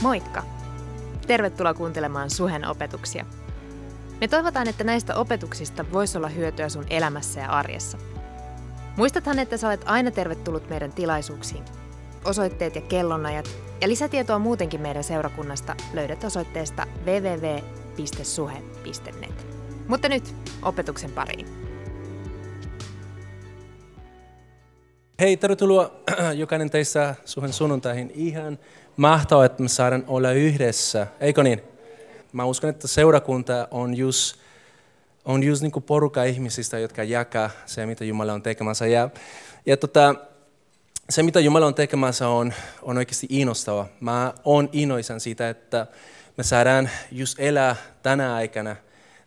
Moikka! Tervetuloa kuuntelemaan Suhen opetuksia. Me toivotaan, että näistä opetuksista voisi olla hyötyä sun elämässä ja arjessa. Muistathan, että sä olet aina tervetullut meidän tilaisuuksiin. Osoitteet ja kellonajat ja lisätietoa muutenkin meidän seurakunnasta löydät osoitteesta www.suhe.net. Mutta nyt opetuksen pariin. Hei, tervetuloa jokainen teistä suhen sunnuntaihin. Ihan mahtavaa, että me saadaan olla yhdessä, eikö niin? Mä uskon, että seurakunta on just, on just niin porukka ihmisistä, jotka jakaa se, mitä Jumala on tekemässä. Ja, ja tota, se, mitä Jumala on tekemässä, on, on oikeasti innostava. Mä oon innoisan siitä, että me saadaan just elää tänä aikana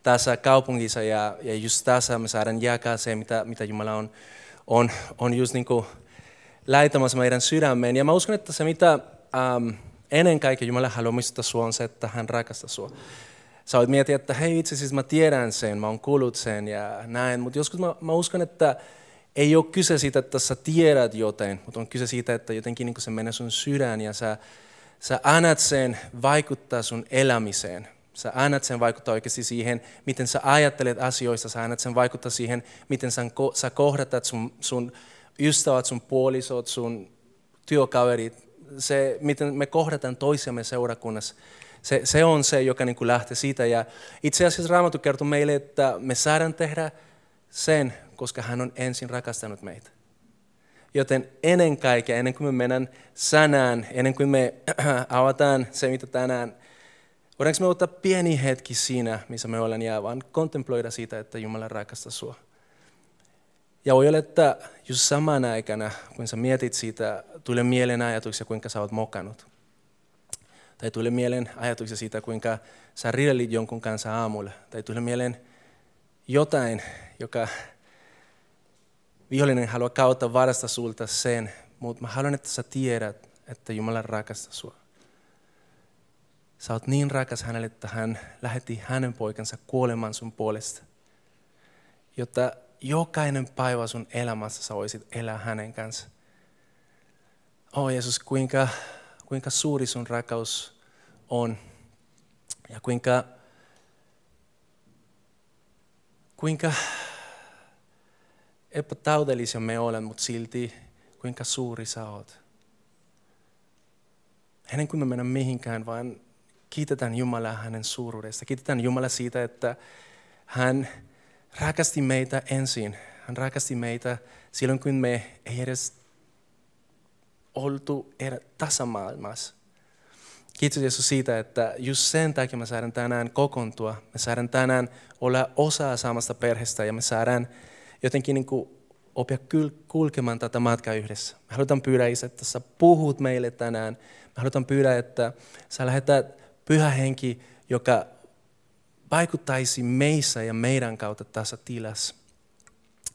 tässä kaupungissa ja, ja just tässä me saadaan jakaa se, mitä, mitä Jumala on, on, on just niin lähetämässä meidän sydämeen. Ja mä uskon, että se, mitä ähm, ennen kaikkea Jumala haluaa muistuttaa sinua on se, että hän rakastaa sinua. Sä voit miettiä, että hei itse asiassa mä tiedän sen, mä oon kuullut sen ja näin, mutta joskus mä, mä uskon, että ei ole kyse siitä, että sä tiedät jotain, mutta on kyse siitä, että jotenkin niin se menee sun sydän ja sä, sä annat sen vaikuttaa sun elämiseen. Sä annat sen vaikuttaa oikeasti siihen, miten sä ajattelet asioista, sä annat sen vaikuttaa siihen, miten sä, sä kohdatat sun, sun ystävät, sun puolisot, sun työkaverit, se, miten me kohdataan toisiamme seurakunnassa, se, se on se, joka niin kuin lähtee siitä. Ja itse asiassa Raamattu kertoo meille, että me saadaan tehdä sen, koska hän on ensin rakastanut meitä. Joten ennen kaikkea, ennen kuin me mennään sanaan, ennen kuin me avataan se, mitä tänään, voidaanko me ottaa pieni hetki siinä, missä me ollaan, ja vaan kontemploida siitä, että Jumala rakastaa sinua. Ja voi olla, että just samana aikana, kun sä mietit siitä, tulee mieleen ajatuksia, kuinka sä oot mokannut. Tai tulee mieleen ajatuksia siitä, kuinka sä riidelit jonkun kanssa aamulla. Tai tulee mieleen jotain, joka vihollinen haluaa kautta varasta sulta sen, mutta mä haluan, että sä tiedät, että Jumala rakastaa sua. Sä oot niin rakas hänelle, että hän lähetti hänen poikansa kuolemaan sun puolesta, jotta jokainen päivä sun elämässä sä voisit elää hänen kanssa. Oh Jeesus, kuinka, kuinka suuri sun rakkaus on ja kuinka, kuinka epätaudellisia me olemme, mutta silti kuinka suuri sä oot. Ennen kuin me mennään mihinkään, vaan kiitetään Jumalaa hänen suuruudesta. Kiitetään Jumalaa siitä, että hän rakasti meitä ensin. Hän rakasti meitä silloin, kun me ei edes oltu tasamaailmassa. Kiitos Jeesus siitä, että just sen takia me saadaan tänään kokoontua. Me saadaan tänään olla osa samasta perheestä ja me saadaan jotenkin niin kuin oppia kulkemaan tätä matkaa yhdessä. Me halutaan pyydä Isä, että sä puhut meille tänään. Me halutaan pyydä, että sä lähetät pyhä henki, joka vaikuttaisi meissä ja meidän kautta tässä tilassa,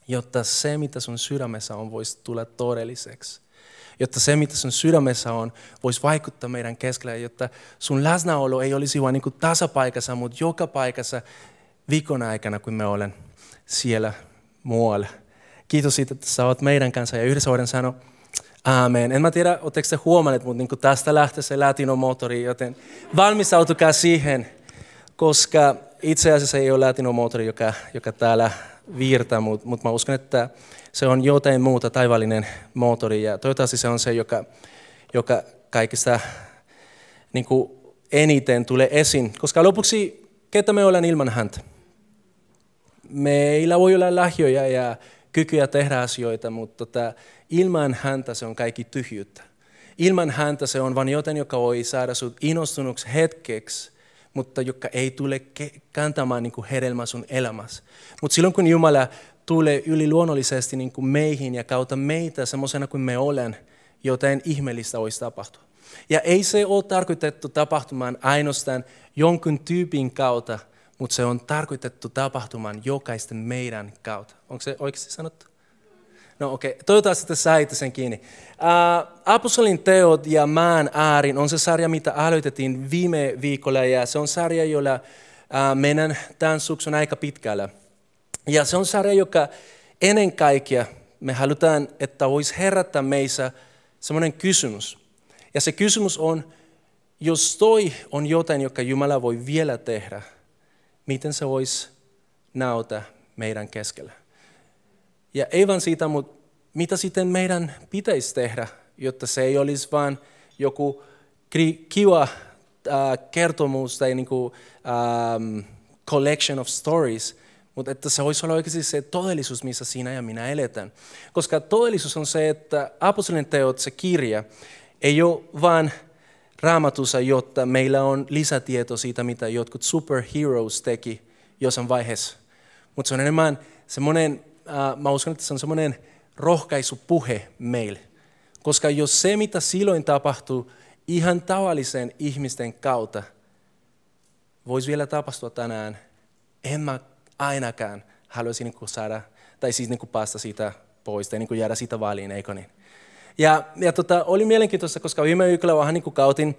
jotta se, mitä sun sydämessä on, voisi tulla todelliseksi. Jotta se, mitä sun sydämessä on, voisi vaikuttaa meidän keskellä, jotta sun läsnäolo ei olisi vain niin tasapaikassa, mutta joka paikassa viikon aikana, kun me olen siellä muualla. Kiitos siitä, että sä oot meidän kanssa ja yhdessä voidaan sanoa, Aamen. En mä tiedä, oletteko te huomanneet, mutta niin tästä lähtee se latinomotori, joten valmistautukaa siihen, koska itse asiassa ei ole latinomoottori, joka, joka täällä viirtää, mutta mut mä uskon, että se on jotain muuta taivallinen moottori ja toivottavasti se on se, joka, joka kaikista niin kuin eniten tulee esiin. Koska lopuksi, ketä me ollaan ilman häntä? Meillä voi olla lahjoja ja kykyjä tehdä asioita, mutta tota, ilman häntä se on kaikki tyhjyyttä. Ilman häntä se on vain jotain, joka voi saada sinut innostunuksi hetkeksi, mutta joka ei tule kantamaan niin hedelmää sun elämässä. Mutta silloin kun Jumala tulee yliluonnollisesti niin kuin meihin ja kautta meitä semmoisena kuin me olen, jotain ihmeellistä voisi tapahtua. Ja ei se ole tarkoitettu tapahtumaan ainoastaan jonkun tyypin kautta, mutta se on tarkoitettu tapahtumaan jokaisten meidän kautta. Onko se oikeasti sanottu? No okei, okay. toivottavasti että saitte sen kiinni. Uh, Apostolin teot ja maan äärin on se sarja, mitä aloitettiin viime viikolla ja se on sarja, jolla uh, mennään tämän suksun aika pitkällä. Ja se on sarja, joka ennen kaikkea me halutaan, että voisi herättää meissä semmoinen kysymys. Ja se kysymys on, jos toi on jotain, joka Jumala voi vielä tehdä, miten se voisi nauta meidän keskellä. Ja ei vain siitä, mutta mitä sitten meidän pitäisi tehdä, jotta se ei olisi vain joku kiva äh, kertomus tai niinku, ähm, collection of stories, mutta että se voisi olla oikeasti se todellisuus, missä sinä ja minä eletään. Koska todellisuus on se, että apostolien teot, se kirja, ei ole vain raamatussa, jotta meillä on lisätieto siitä, mitä jotkut superheroes teki jossain vaiheessa. Mutta se on enemmän semmoinen, äh, mä uskon, että se on semmoinen rohkaisupuhe meille. Koska jos se, mitä silloin tapahtuu ihan tavallisen ihmisten kautta, voisi vielä tapahtua tänään, en mä ainakaan haluaisi niin kuin saada, tai siis niin kuin päästä siitä pois, tai niin kuin jäädä siitä väliin, eikö niin? Ja, ja tota, oli mielenkiintoista, koska viime viikolla vähän niin kuin kautin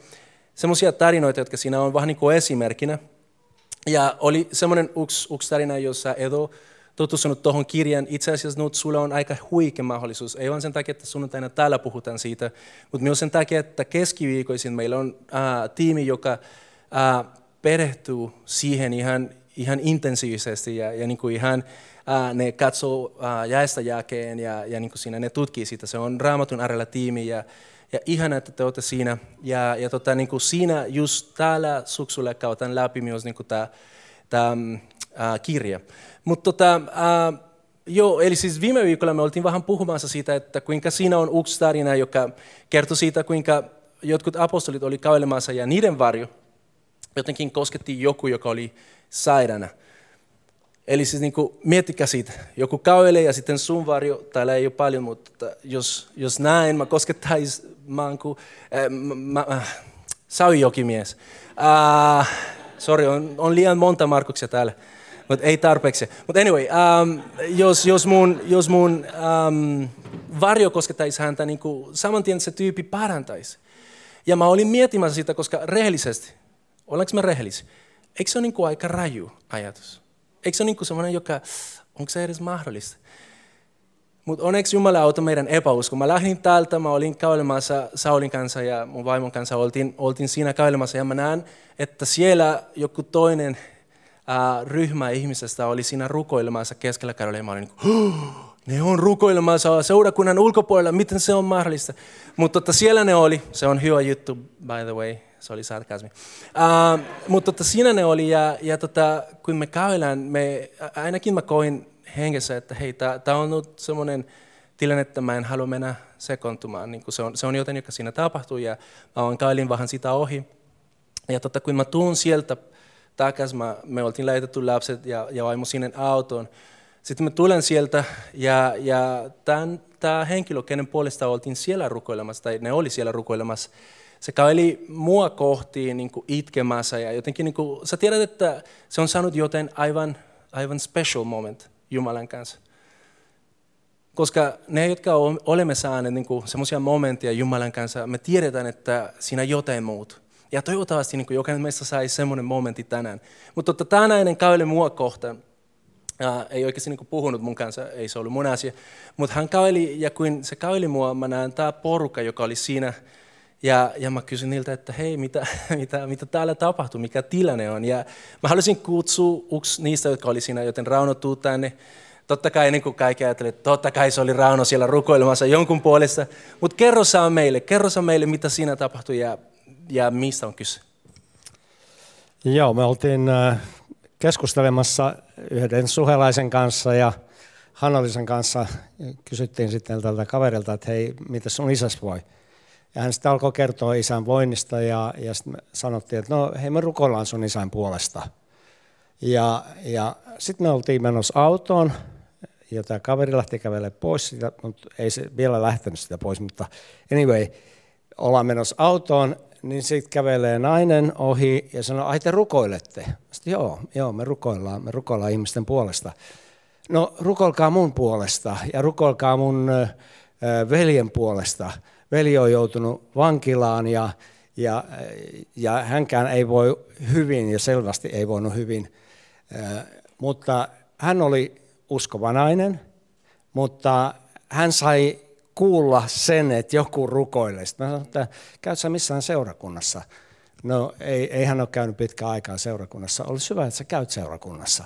semmoisia tarinoita, jotka siinä on vähän niin kuin esimerkkinä. Ja oli semmoinen yksi, yksi tarina, jossa Edo tutustunut tuohon kirjaan. Itse asiassa nyt sulla on aika huikea mahdollisuus. Ei vain sen takia, että sunnuntaina täällä puhutaan siitä, mutta myös sen takia, että keskiviikoisin meillä on äh, tiimi, joka äh, perehtyy siihen ihan, ihan intensiivisesti ja, ja niin kuin ihan äh, ne katsoo äh, jäistä jälkeen ja, ja niin kuin siinä ne tutkii sitä. Se on raamatun äärellä tiimi ja, ja ihana, että te olette siinä. Ja, ja tota, niin kuin siinä just täällä suksulla kautta läpi myös niin tämä, tämä kirja. Mutta tota, joo, eli siis viime viikolla me oltiin vähän puhumassa siitä, että kuinka siinä on yksi tarina, joka kertoo siitä, kuinka jotkut apostolit oli kävelemässä ja niiden varjo jotenkin kosketti joku, joka oli sairaana. Eli siis niin miettikää siitä, joku kävelee ja sitten sun varjo, täällä ei ole paljon, mutta jos, jos näin, mä koskettaisin, mä oon kuin, äh, mä, äh. Äh, sorry, on, on liian monta Markuksia täällä mutta ei tarpeeksi. Mutta anyway, um, jos, jos mun, jos mun um, varjo koskettaisi häntä, niin saman tien se tyyppi parantaisi. Ja mä olin miettimässä sitä, koska rehellisesti, ollaanko me rehellisiä, eikö se ole niin kuin aika raju ajatus? Eikö se ole niin kuin sellainen, joka, onko se edes mahdollista? Mutta onneksi Jumala auttoi meidän epäusko. Mä lähdin täältä, mä olin kävelemässä Saulin kanssa ja mun vaimon kanssa oltiin, oltiin siinä kävelemässä ja mä näen, että siellä joku toinen ryhmä ihmisestä oli siinä rukoilemassa keskellä ja mä olin niin ne on rukoilemassa seurakunnan ulkopuolella, miten se on mahdollista. Mutta tota, siellä ne oli, se on hyvä juttu, by the way, se oli sarkasmi. Uh, mutta tota, siinä ne oli, ja, ja tota, kun me käydään, me, ainakin mä koin hengessä, että hei, tämä on nyt semmoinen tilanne, että mä en halua mennä sekoontumaan. Niin se, on, se on jotain, joka siinä tapahtuu, ja mä vaan käylin vähän sitä ohi. Ja tota, kun mä tuun sieltä takas. Mä, me oltiin lähetetty lapset ja, ja vaimo sinne autoon. Sitten mä tulen sieltä ja, ja tämä henkilö, kenen puolesta oltiin siellä rukoilemassa, tai ne oli siellä rukoilemassa, se käveli mua kohti niin kuin itkemässä ja jotenkin, niin kuin, sä tiedät, että se on saanut joten aivan, aivan special moment Jumalan kanssa. Koska ne, jotka olemme saaneet niin semmoisia momentteja Jumalan kanssa, me tiedetään, että siinä jotain muut. Ja toivottavasti niin jokainen meistä sai semmoinen momentti tänään. Mutta totta, tämä nainen käveli mua kohtaan. Ja ei oikeasti niin puhunut mun kanssa, ei se ollut mun asia. Mutta hän käveli, ja kun se käveli mua, mä näen tämä porukka, joka oli siinä. Ja, ja mä kysyin niiltä, että hei, mitä, mitä, mitä täällä tapahtuu, mikä tilanne on. Ja mä halusin kutsua yksi niistä, jotka oli siinä, joten Rauno tuu tänne. Totta kai niin kuin kaikki ajattelivat, että totta kai se oli Rauno siellä rukoilemassa jonkun puolesta. Mutta kerro saa meille, kerro saa meille, mitä siinä tapahtui. Ja ja mistä on kyse? Joo, me oltiin äh, keskustelemassa yhden suhelaisen kanssa ja Hannolisen kanssa kysyttiin sitten tältä kaverilta, että hei, mitä sun isäs voi? Ja hän sitten alkoi kertoa isän voinnista ja, ja sitten sanottiin, että no hei me rukoillaan sun isän puolesta. Ja, ja sitten me oltiin menossa autoon ja tämä kaveri lähti kävelemään pois mutta ei se vielä lähtenyt sitä pois, mutta anyway, ollaan menossa autoon niin sitten kävelee nainen ohi ja sanoo, ai te rukoilette. Sitten, joo, joo, me rukoillaan, me rukoillaan ihmisten puolesta. No rukolkaa mun puolesta ja rukolkaa mun veljen puolesta. Veli on joutunut vankilaan ja, ja, ja hänkään ei voi hyvin ja selvästi ei voinut hyvin. Mutta hän oli uskova nainen, mutta hän sai kuulla sen, että joku rukoilee. Sitten mä sanoin, että käyt sä missään seurakunnassa? No ei, ei hän ole käynyt pitkään aikaa seurakunnassa. Olisi hyvä, että sä käyt seurakunnassa.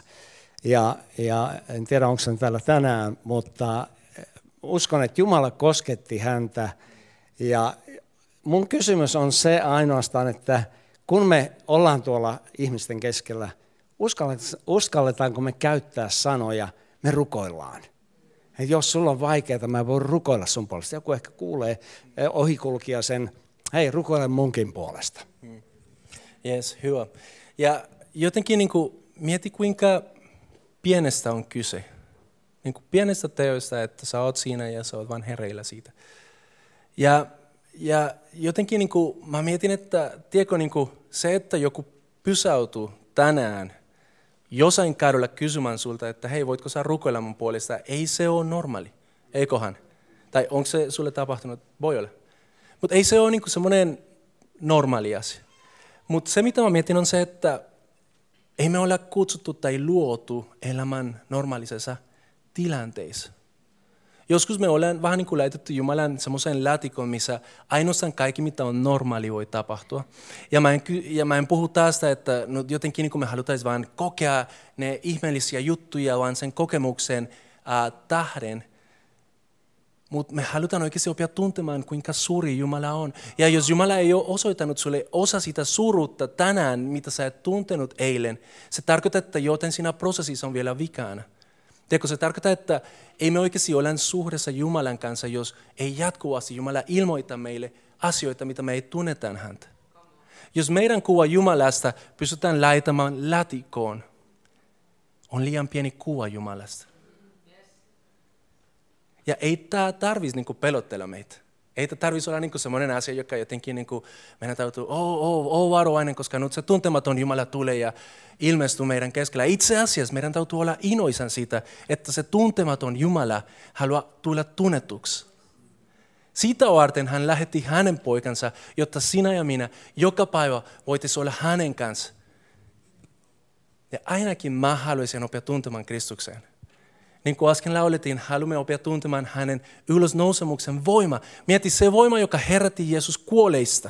Ja, ja en tiedä, onko hän täällä tänään, mutta uskon, että Jumala kosketti häntä. Ja mun kysymys on se ainoastaan, että kun me ollaan tuolla ihmisten keskellä, uskalletaanko me käyttää sanoja, me rukoillaan. Et jos sulla on vaikeaa, mä voin rukoilla sun puolesta. Joku ehkä kuulee eh, ohikulkija sen, hei rukoile munkin puolesta. Hmm. Yes, hyvä. Ja jotenkin niin kuin, mieti kuinka pienestä on kyse. Niin kuin pienestä teoista, että sä oot siinä ja sä oot vain hereillä siitä. Ja, ja jotenkin niin kuin, mä mietin, että tiedätkö, niin kuin, se, että joku pysäytuu tänään jossain kadulla kysymään sulta, että hei, voitko sä rukoilla mun puolesta, ei se ole normaali, eiköhän? Tai onko se sulle tapahtunut? Voi olla. Mutta ei se ole niinku semmoinen normaali asia. Mutta se, mitä mä mietin, on se, että ei me olla kutsuttu tai luotu elämän normaalisessa tilanteissa. Joskus me ollaan vähän niin kuin laitettu Jumalan semmoiseen laatikon, missä ainoastaan kaikki, mitä on normaali, voi tapahtua. Ja mä en, ja mä en puhu tästä, että no jotenkin niin kuin me halutaisiin vain kokea ne ihmeellisiä juttuja, vaan sen kokemuksen äh, tähden. Mutta me halutaan oikeasti oppia tuntemaan, kuinka suuri Jumala on. Ja jos Jumala ei ole osoittanut sulle osa sitä surutta tänään, mitä sä et tuntenut eilen, se tarkoittaa, että joten siinä prosessissa on vielä vikana. Tiedätkö, se tarkoittaa, että ei me oikeasti ole suhdessa Jumalan kanssa, jos ei jatkuvasti Jumala ilmoita meille asioita, mitä me ei tunnetaan häntä. Jos meidän kuva Jumalasta pystytään laitamaan latikoon, on liian pieni kuva Jumalasta. Ja ei tämä tarvitsisi niin pelottella meitä. Ei tarvitsisi olla niin sellainen asia, joka jotenkin niin meidän täytyy, oh, oh, oh, varovainen, koska nyt se tuntematon Jumala tulee ja ilmestyy meidän keskellä. Itse asiassa meidän täytyy olla inoisan siitä, että se tuntematon Jumala haluaa tulla tunnetuksi. Siitä varten hän lähetti hänen poikansa, jotta sinä ja minä joka päivä voitaisiin olla hänen kanssa. Ja ainakin mä haluaisin oppia tuntemaan Kristuksen. Niin kuin äsken laulettiin, haluamme oppia tuntemaan hänen ylösnousemuksen voima. Mieti se voima, joka herätti Jeesus kuoleista,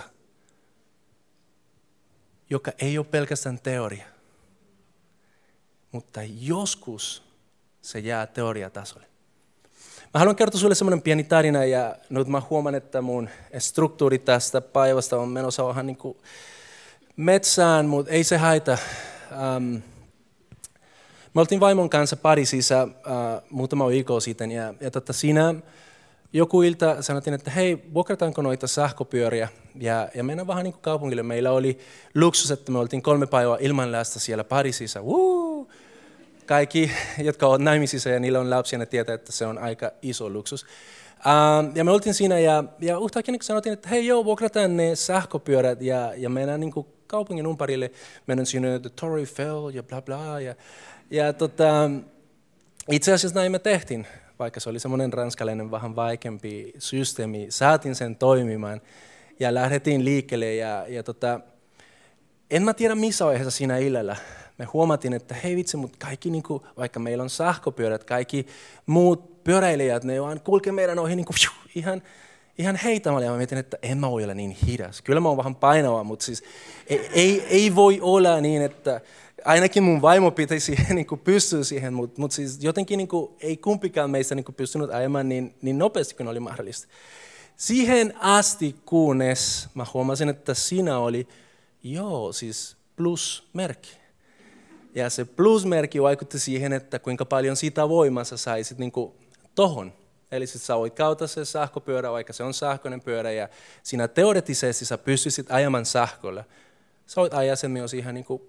joka ei ole pelkästään teoria. Mutta joskus se jää teoriatasolle. Mä haluan kertoa sinulle semmoinen pieni tarina ja nyt mä huomaan, että mun struktuuri tästä päivästä on menossa vähän niin kuin metsään, mutta ei se haita. Um, me oltiin vaimon kanssa Pariisissa uh, muutama viikko sitten ja, ja tota, siinä joku ilta sanottiin, että hei, vuokrataanko noita sähköpyöriä? Ja, ja mennään vähän niin kuin kaupungille. Meillä oli luksus, että me oltiin kolme päivää ilman lasta siellä Pariisissa. Woo! Kaikki, jotka ovat naimisissa ja niillä on lapsia, ne tietää, että se on aika iso luksus. Um, ja me oltiin siinä ja, ja yhtäkkiä niin sanottiin, että hei joo, vuokrataan ne sähköpyörät ja, ja mennään niin kuin kaupungin ympärille. Mennään sinne The Torrey Eiffel ja bla bla. Ja, ja tota, itse asiassa näin me tehtiin, vaikka se oli semmoinen ranskalainen vähän vaikeampi systeemi. Saatiin sen toimimaan ja lähdettiin liikkeelle. Ja, ja tota, en mä tiedä missä vaiheessa siinä illalla me huomattiin, että hei vitsi, mutta kaikki, niin kuin, vaikka meillä on sähköpyörät, kaikki muut pyöräilijät, ne vaan kulkee meidän ohi niin kuin, ihan, ihan heitämällä. Ja mä mietin, että en mä voi olla niin hidas. Kyllä mä oon vähän painava, mutta siis ei, ei, ei voi olla niin, että ainakin mun vaimo pitäisi niin kuin pystyä siihen, mutta, mutta siis jotenkin niin kuin, ei kumpikaan meistä niin kuin pystynyt ajamaan niin, niin nopeasti kuin oli mahdollista. Siihen asti, kunnes mä huomasin, että siinä oli, joo, siis plusmerkki. Ja se plusmerkki vaikutti siihen, että kuinka paljon sitä voimassa saisit niin kuin tohon. Eli sit sä voit kautta se sähköpyörä, vaikka se on sähköinen pyörä, ja siinä teoreettisesti sä pystyisit ajamaan sähköllä. Sä voit ajaa sen myös ihan niin kuin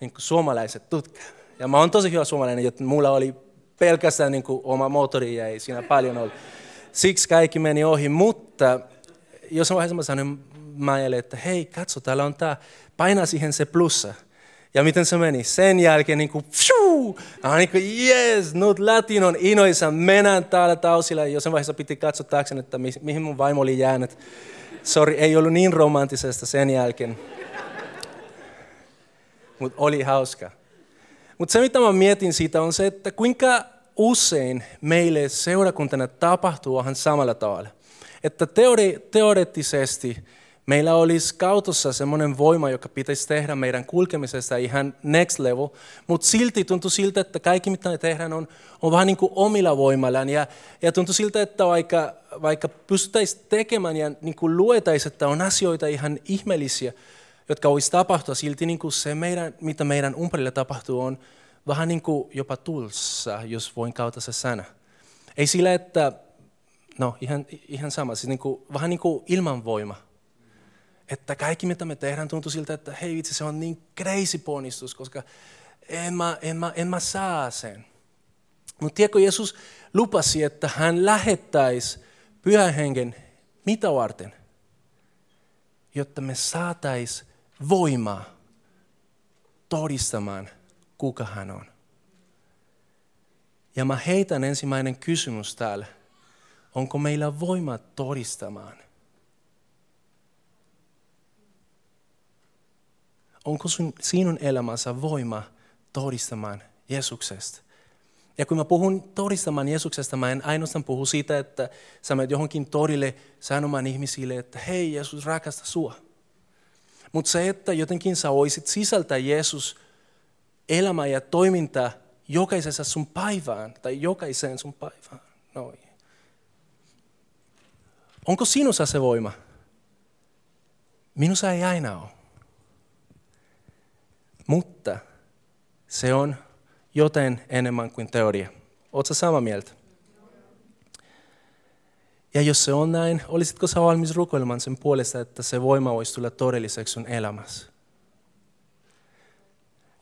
niin suomalaiset tutka. Ja mä oon tosi hyvä suomalainen, jotta mulla oli pelkästään niin oma moottori ja ei siinä paljon ollut. Siksi kaikki meni ohi, mutta jossain vaiheessa mä sanoin Maijalle, että hei, katso, täällä on tämä, paina siihen se plussa. Ja miten se meni? Sen jälkeen niin kuin, pshuu, ah, niin kuin yes, nyt Latin on inoisa, mennään täällä tausilla. Jossain vaiheessa piti katsoa taakse, että mi- mihin mun vaimo oli jäänyt. Sori, ei ollut niin romanttisesta sen jälkeen mutta oli hauska. Mutta se, mitä mä mietin siitä, on se, että kuinka usein meille seurakuntana tapahtuu ihan samalla tavalla. Että teori, teoreettisesti Meillä olisi kautossa semmoinen voima, joka pitäisi tehdä meidän kulkemisesta ihan next level, mutta silti tuntuu siltä, että kaikki mitä me tehdään on, on vähän niin kuin omilla voimallaan. Ja, ja tuntuu siltä, että vaikka, vaikka pystyttäisiin tekemään ja niin kuin luetaisiin, että on asioita ihan ihmeellisiä, jotka voisi tapahtua, silti niin kuin se, meidän, mitä meidän ympärillä tapahtuu, on vähän niin kuin jopa tulssa, jos voin kautta se sana. Ei sillä, että, no ihan, ihan sama, siis niin kuin, vähän niin kuin ilmanvoima että kaikki mitä me tehdään tuntuu siltä, että hei vitsi se on niin crazy ponnistus, koska en mä, en mä, en mä saa sen. Mutta tiedätkö, Jeesus lupasi, että hän lähettäisi pyhän hengen mitä varten? Jotta me saatais voimaa todistamaan, kuka hän on. Ja mä heitän ensimmäinen kysymys täällä. Onko meillä voima todistamaan? onko sun, sinun elämässä voima todistamaan Jeesuksesta? Ja kun mä puhun todistamaan Jeesuksesta, mä en ainoastaan puhu siitä, että sä menet johonkin torille sanomaan ihmisille, että hei, Jeesus rakastaa sua. Mutta se, että jotenkin sä voisit sisältää Jeesus elämää ja toimintaa jokaisessa sun päivään, tai jokaiseen sun päivään. Noin. Onko sinussa se voima? Minussa ei aina ole. Mutta se on joten enemmän kuin teoria. Oletko samaa mieltä? Ja jos se on näin, olisitko sä valmis rukoilemaan sen puolesta, että se voima voisi tulla todelliseksi sun elämässä?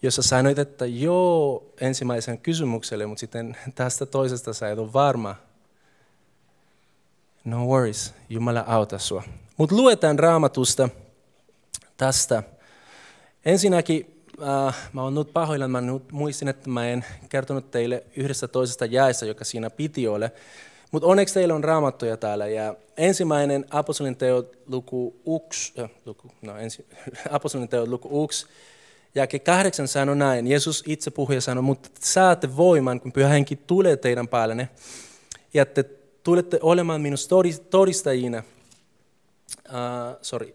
Jos sä sanoit, että joo ensimmäisen kysymykselle, mutta sitten tästä toisesta sä et ole varma, no worries, Jumala auta sua. Mutta luetaan raamatusta tästä. Ensinnäkin äh, mä oon nyt pahoillani, mä nyt muistin, että mä en kertonut teille yhdestä toisesta jaessa, joka siinä piti olla. Mutta onneksi teillä on raamattuja täällä. Ja ensimmäinen apostolin teot luku 1, äh, luku, no ensi, apostolin teot luku 1, ja kahdeksan sanoi näin, Jeesus itse puhui ja sanoi, mutta saatte voiman, kun pyhä henki tulee teidän päällenne, ja te tulette olemaan minun todistajina, uh, sorry,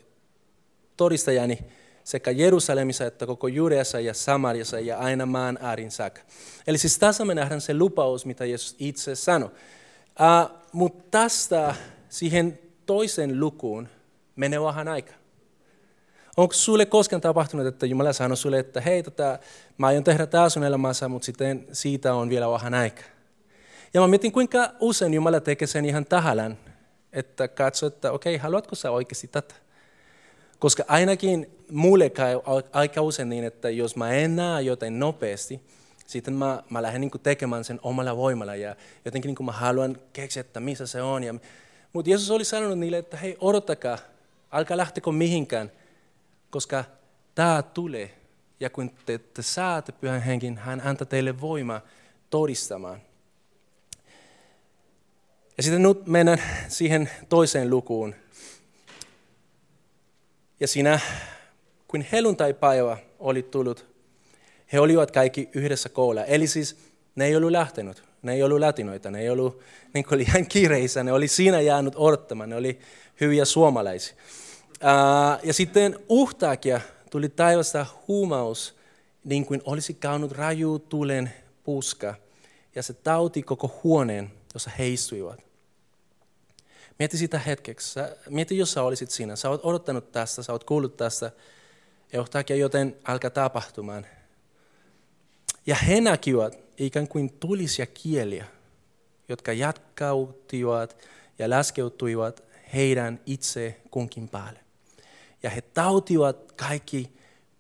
todistajani, sekä Jerusalemissa että koko Judeassa ja Samariassa ja aina maan äärin saakka. Eli siis tässä me nähdään se lupaus, mitä Jeesus itse sanoi. Uh, Mutta tästä siihen toisen lukuun menee vähän aika. Onko sulle koskaan tapahtunut, että Jumala sanoi sulle, että hei, tota, mä aion tehdä tämä sun elämässä, mutta sitten siitä on vielä vähän aika. Ja mä mietin, kuinka usein Jumala tekee sen ihan tahallään, että katso, että okei, okay, haluatko sä oikeasti tätä? Koska ainakin mulle käy aika usein niin, että jos mä en näe jotain nopeasti, sitten mä, mä lähden niin tekemään sen omalla voimalla ja jotenkin niin mä haluan keksiä, että missä se on. Ja, mutta Jeesus oli sanonut niille, että hei, odottakaa, älkää lähtekö mihinkään, koska tämä tulee. Ja kun te, te saatte pyhän henkin, hän antaa teille voimaa todistamaan. Ja sitten nyt mennään siihen toiseen lukuun, ja siinä, kun helluntaipäivä oli tullut, he olivat kaikki yhdessä koolla. Eli siis ne ei ollut lähtenyt, ne ei ollut latinoita, ne ei ollut niin kuin liian kiireissä, ne oli siinä jäänyt odottamaan, ne oli hyviä suomalaisia. ja sitten uhtakia tuli taivasta huumaus, niin kuin olisi käynyt raju tulen puska, ja se tauti koko huoneen, jossa he istuivat. Mieti sitä hetkeksi. mieti, jos sä olisit siinä. Sä oot odottanut tästä, sä oot kuullut tästä. Ja yhtäkkiä joten alkaa tapahtumaan. Ja he näkivät ikään kuin tulisia kieliä, jotka jatkautivat ja laskeutuivat heidän itse kunkin päälle. Ja he tautivat kaikki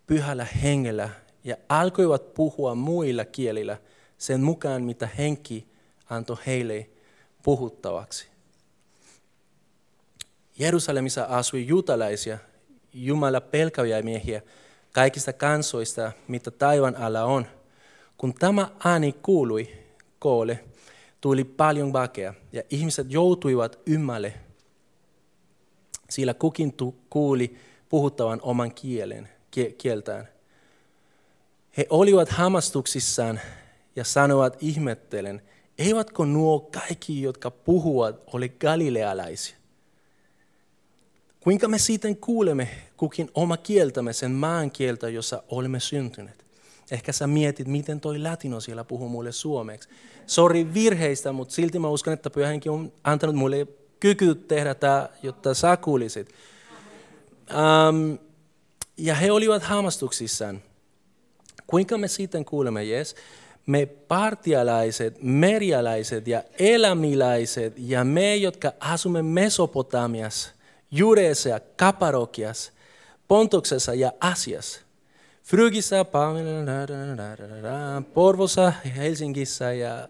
pyhällä hengellä ja alkoivat puhua muilla kielillä sen mukaan, mitä henki antoi heille puhuttavaksi. Jerusalemissa asui juutalaisia, Jumala pelkäviä miehiä kaikista kansoista, mitä taivan alla on. Kun tämä ääni kuului koolle, tuli paljon väkeä ja ihmiset joutuivat ymmälle, sillä kukin kuuli puhuttavan oman kielen, kieltään. He olivat hamastuksissaan ja sanoivat ihmettelen, eivätkö nuo kaikki, jotka puhuvat, ole galilealaisia? Kuinka me sitten kuulemme kukin oma kieltämme, sen maan kieltä, jossa olemme syntyneet? Ehkä sä mietit, miten toi latino siellä puhuu mulle suomeksi. Sori virheistä, mutta silti mä uskon, että pyhänkin on antanut mulle kyky tehdä tämä, jotta sä kuulisit. Um, ja he olivat hamastuksissaan. Kuinka me sitten kuulemme, jes? Me partialaiset, merialaiset ja elämiläiset ja me, jotka asumme Mesopotamiassa, Judeessa ja Kaparokiassa, Pontuksessa ja Asiassa, Frygissa, Porvossa, Helsingissä ja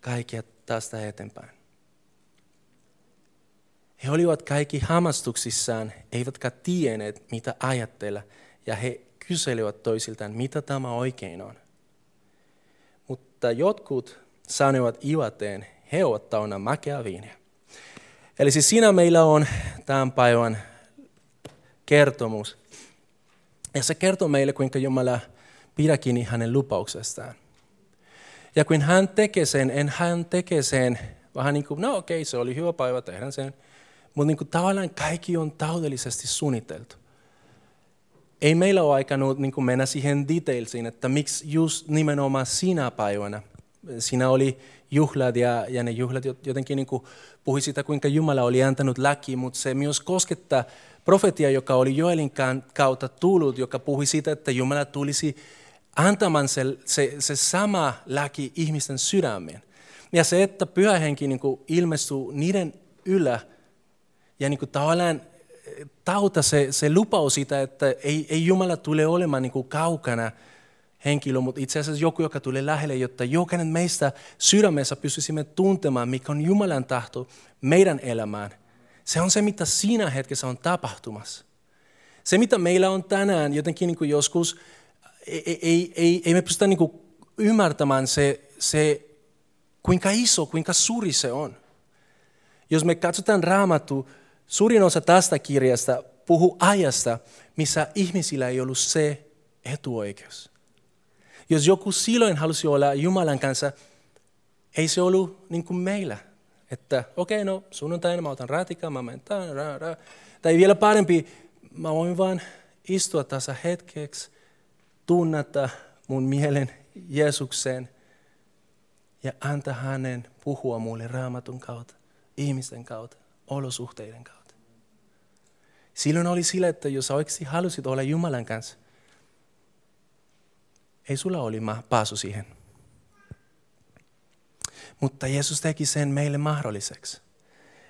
kaikkia tästä eteenpäin. He olivat kaikki hamastuksissaan, eivätkä tienneet mitä ajatella, ja he kyselivät toisiltaan, mitä tämä oikein on. Mutta jotkut sanoivat ivateen, he ovat täynnä makea viiniä. Eli siis siinä meillä on tämän päivän kertomus. Ja se kertoo meille, kuinka Jumala pidä kiinni hänen lupauksestaan. Ja kun hän tekee sen, en hän tekee sen vähän niin kuin, no okei, okay, se oli hyvä päivä, tehdään sen. Mutta niin kuin, tavallaan kaikki on täydellisesti suunniteltu. Ei meillä ole aikaa niin kuin mennä siihen detailsiin, että miksi just nimenomaan sinä päivänä. Siinä oli juhlat ja, ja ne juhlat jotenkin niin kuin puhui sitä, kuinka Jumala oli antanut laki, mutta se myös koskettaa profetia, joka oli Joelin kautta tullut, joka puhui siitä, että Jumala tulisi antamaan se, se, se sama laki ihmisten sydämeen. Ja se, että pyhä henki niin ilmestyy niiden ylä, ja niin kuin tavallaan eh, tauta se, se lupaus siitä, että ei, ei Jumala tule olemaan niin kuin kaukana henkilö, mutta itse asiassa joku, joka tulee lähelle, jotta jokainen meistä sydämessä pystyisimme tuntemaan, mikä on Jumalan tahto meidän elämään. Se on se, mitä siinä hetkessä on tapahtumassa. Se, mitä meillä on tänään, jotenkin niin kuin joskus, ei, ei, ei, ei me pystytä niin kuin ymmärtämään se, se, kuinka iso, kuinka suuri se on. Jos me katsotaan raamattu, Suurin osa tästä kirjasta puhuu ajasta, missä ihmisillä ei ollut se etuoikeus. Jos joku silloin halusi olla Jumalan kanssa, ei se ollut niin kuin meillä. Että okei, okay, no sunnuntaina mä otan ratikan, mä menen tämän, ra, ra. Tai vielä parempi, mä voin vaan istua tässä hetkeksi, tunnata mun mielen Jeesukseen ja antaa hänen puhua mulle raamatun kautta, ihmisten kautta, olosuhteiden kautta. Silloin oli sillä, että jos oikeasti halusit olla Jumalan kanssa, ei sulla oli pääsy siihen. Mutta Jeesus teki sen meille mahdolliseksi.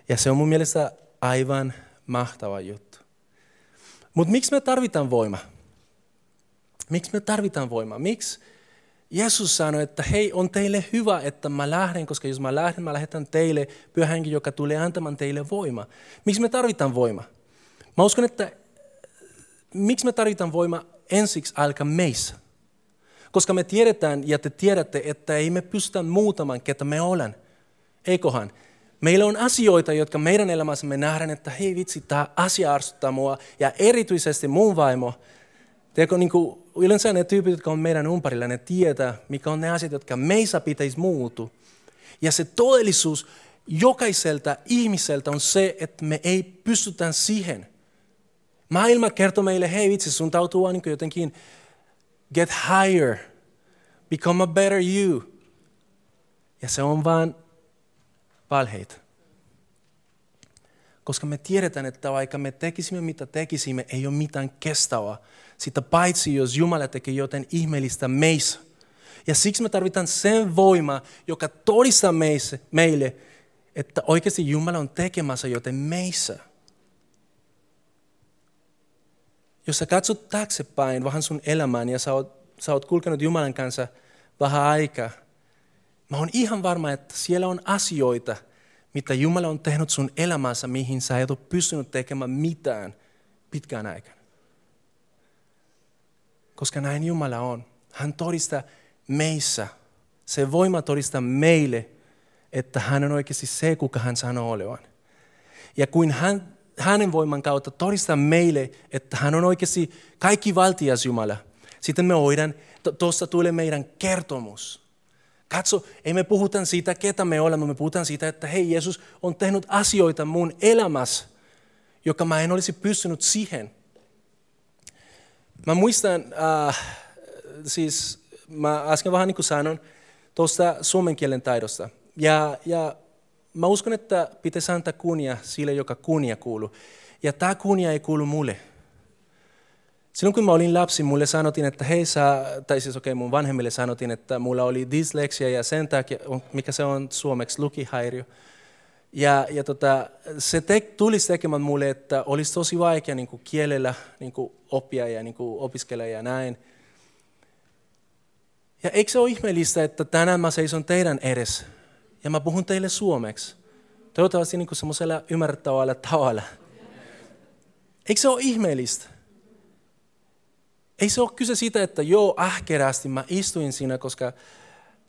Ja se on mun mielestä aivan mahtava juttu. Mutta miksi me tarvitaan voima? Miksi me tarvitaan voima? Miksi Jeesus sanoi, että hei, on teille hyvä, että mä lähden, koska jos mä lähden, mä lähetän teille pyhänkin, joka tulee antamaan teille voima. Miksi me tarvitaan voima? Mä uskon, että miksi me tarvitaan voima ensiksi alkaa meissä. Koska me tiedetään ja te tiedätte, että ei me pystytä muutamaan, ketä me olen. Eikohan? Meillä on asioita, jotka meidän elämässä me nähdään, että hei vitsi, tämä asia arstuttaa mua. Ja erityisesti mun vaimo. Tiedätkö, niin kuin yleensä ne tyypit, jotka on meidän ympärillä, ne tietää, mikä on ne asiat, jotka meissä pitäisi muutu. Ja se todellisuus jokaiselta ihmiseltä on se, että me ei pystytä siihen – Maailma kertoo meille, hei vitsi, sun täytyy niin jotenkin get higher, become a better you. Ja se on vaan valheita. Koska me tiedetään, että vaikka me tekisimme mitä tekisimme, ei ole mitään kestävää. Sitä paitsi, jos Jumala tekee joten ihmeellistä meissä. Ja siksi me tarvitaan sen voima, joka todistaa meille, että oikeasti Jumala on tekemässä joten meissä. Jos sä katsot taaksepäin vähän sun elämään ja sä oot, sä oot kulkenut Jumalan kanssa vähän aikaa, mä oon ihan varma, että siellä on asioita, mitä Jumala on tehnyt sun elämässä, mihin sä et ole pystynyt tekemään mitään pitkään aikana. Koska näin Jumala on. Hän todistaa meissä. Se voima todistaa meille, että hän on oikeasti se, kuka hän sanoo olevan. Ja kun hän hänen voiman kautta todistaa meille, että hän on oikeasti kaikki valtias Jumala. Sitten me voidaan, tuossa tulee meidän kertomus. Katso, ei me puhuta siitä, ketä me olemme, me puhutaan siitä, että hei, Jeesus on tehnyt asioita mun elämässä, joka mä en olisi pystynyt siihen. Mä muistan, äh, siis mä äsken vähän niin kuin sanon, tuosta suomen kielen taidosta. Ja, ja mä uskon, että pitäisi antaa kunnia sille, joka kunnia kuuluu. Ja tämä kunnia ei kuulu mulle. Silloin kun mä olin lapsi, mulle sanottiin, että hei sä, tai siis okei, okay, mun vanhemmille sanottiin, että mulla oli dysleksia ja sen takia, mikä se on suomeksi, lukihäiriö. Ja, ja tota, se te, tulisi tekemään mulle, että olisi tosi vaikea niin kuin kielellä niin kuin oppia ja niin kuin opiskella ja näin. Ja eikö se ole ihmeellistä, että tänään mä seison teidän edessä ja mä puhun teille suomeksi. Toivottavasti niin semmoisella ymmärrettävällä tavalla. Eikö se ole ihmeellistä? Ei se ole kyse siitä, että joo, ahkerästi mä istuin siinä, koska,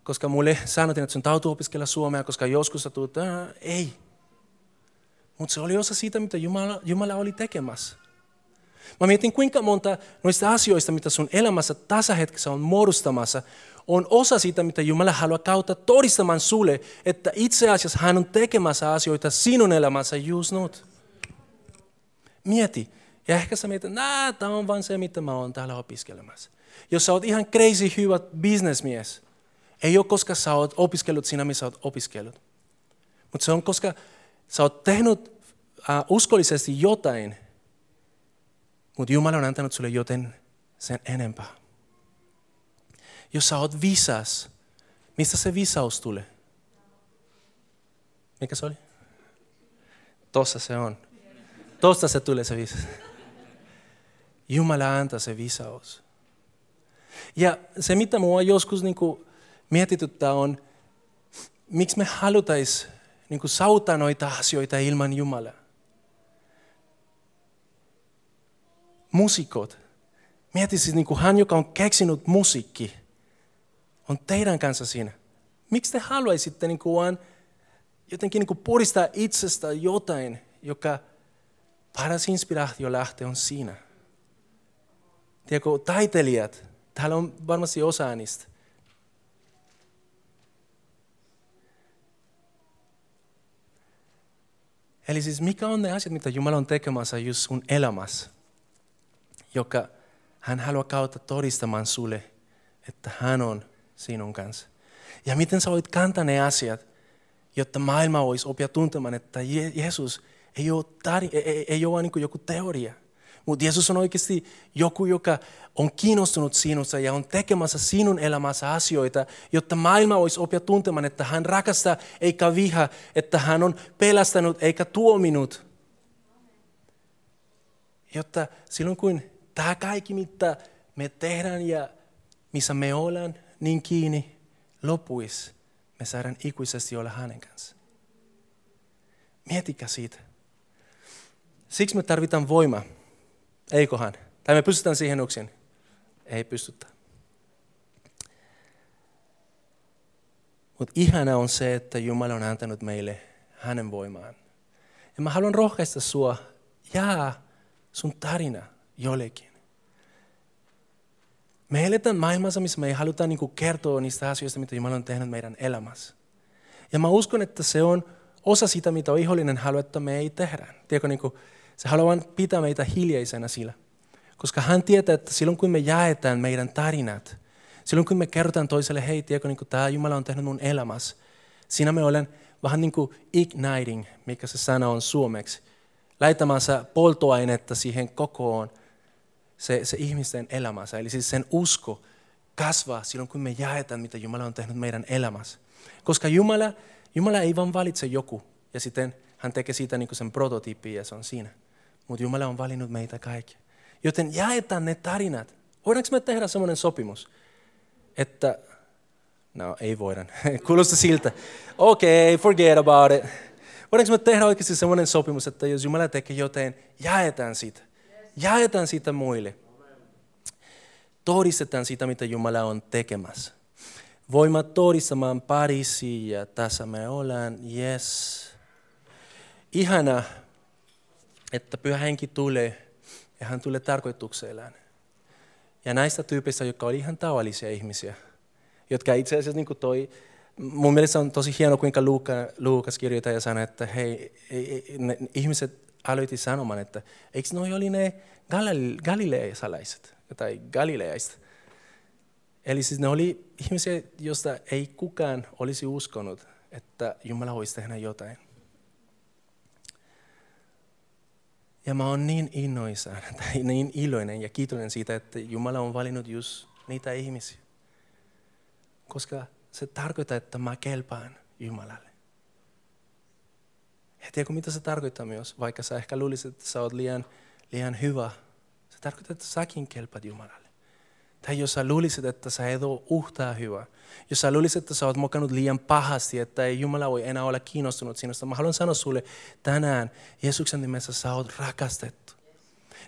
koska mulle sanottiin, että sun täytyy opiskella suomea, koska joskus sä tulet, ei. Mutta se oli osa siitä, mitä Jumala, Jumala oli tekemässä. Mä mietin, kuinka monta noista asioista, mitä sun elämässä tasahetkessä on muodostamassa, on osa siitä, mitä Jumala haluaa kautta todistamaan sulle, että itse asiassa hän on tekemässä asioita sinun elämässä just nyt. Mieti. Ja ehkä sä mietit, että tämä on vain se, mitä mä oon täällä opiskelemassa. Jos sä oot ihan crazy hyvä businessmies, ei ole koska sä oot opiskellut siinä, missä oot opiskellut. Mutta se on koska sä oot tehnyt uh, uskollisesti jotain, mutta Jumala on antanut sulle joten sen enempää. Jos sä oot visas, mistä se visaus tulee? Mikä se oli? Tossa se on. Tosta se tulee se visaus. Jumala antaa se visaus. Ja se, mitä mua joskus niin kuin mietityttää on, miksi me halutais niin kuin sauttaa noita asioita ilman Jumalaa. Musikot. Mieti siis niin kuin hän, joka on keksinyt musiikki, on teidän kanssa siinä. Miksi te haluaisitte niin kuin vaan jotenkin niin kuin puristaa itsestä jotain, joka paras inspiraatio lähtee on siinä? Tiedätkö, taiteilijat, täällä on varmasti osa niistä. Eli siis mikä on ne asiat, mitä Jumala on tekemässä just sun elämässä, joka hän haluaa kautta todistamaan sulle, että hän on sinun kanssa. Ja miten sä voit kantaa ne asiat, jotta maailma voisi oppia tuntemaan, että Jeesus ei ole, tari, ei, ei ole niin joku teoria. Mutta Jeesus on oikeasti joku, joka on kiinnostunut sinusta ja on tekemässä sinun elämässä asioita, jotta maailma voisi oppia tuntemaan, että hän rakastaa eikä viha, että hän on pelastanut eikä tuominut. Jotta silloin kun tämä kaikki, mitä me tehdään ja missä me ollaan niin kiinni, lopuisi, me saadaan ikuisesti olla hänen kanssa. Mietikä siitä. Siksi me tarvitaan voimaa. Eikohan? Tai me pystytään siihen yksin? Ei pystytä. Mutta ihana on se, että Jumala on antanut meille hänen voimaan. Ja mä haluan rohkaista sua, jää sun tarina jollekin. Me eletään maailmassa, missä me ei haluta niin kertoa niistä asioista, mitä Jumala on tehnyt meidän elämässä. Ja mä uskon, että se on osa sitä, mitä ihollinen haluaa, että me ei tehdä. Tiedätkö, niin kuin, se haluaa pitää meitä hiljaisena sillä. Koska hän tietää, että silloin kun me jaetaan meidän tarinat, silloin kun me kerrotaan toiselle, hei, tiedätkö, niin kuin tämä Jumala on tehnyt mun elämässä, siinä me olen vähän niin kuin igniting, mikä se sana on suomeksi, laittamansa polttoainetta siihen kokoon se, se ihmisten elämässä. Eli siis sen usko kasvaa silloin, kun me jaetaan, mitä Jumala on tehnyt meidän elämässä. Koska Jumala, Jumala ei vaan valitse joku ja sitten hän tekee siitä niin sen prototyyppi ja se on siinä. Mutta Jumala on valinnut meitä kaikki. Joten jaetaan ne tarinat. Voidaanko me tehdä semmoinen sopimus, että, no ei voida, kuulostaa siltä, okei, okay, forget about it. Voidaanko me tehdä oikeasti semmoinen sopimus, että jos Jumala tekee jotain, jaetaan sitä. Jaetaan sitä muille. Todistetaan sitä, mitä Jumala on tekemässä. Voimme todistamaan parisi ja tässä me ollaan, yes. Ihana, että pyhä henki tulee ja hän tulee tarkoituksellaan. Ja näistä tyypeistä, jotka oli ihan tavallisia ihmisiä, jotka itse asiassa niin kuin toi, mun mielestä on tosi hieno, kuinka Luuka, Luukas kirjoittaa ja sanoo, että hei, ihmiset aloitin sanomaan, että eikö noi oli ne galileaisalaiset tai galileaiset. Eli siis ne oli ihmisiä, joista ei kukaan olisi uskonut, että Jumala voisi tehdä jotain. Ja mä oon niin innoissaan tai niin iloinen ja kiitollinen siitä, että Jumala on valinnut just niitä ihmisiä. Koska se tarkoittaa, että mä kelpaan Jumalalle. Ja tiedätkö, mitä se tarkoittaa myös, vaikka sä ehkä luulisit, että sä oot liian, liian hyvä. Se tarkoittaa, että säkin kelpaat Jumalalle. Tai jos sä luulisit, että sä et ole uhtaa hyvä. Jos sä luulisit, että sä oot mokannut liian pahasti, että ei Jumala voi enää olla kiinnostunut sinusta. Mä haluan sanoa sulle tänään, Jeesuksen nimessä sä oot rakastettu.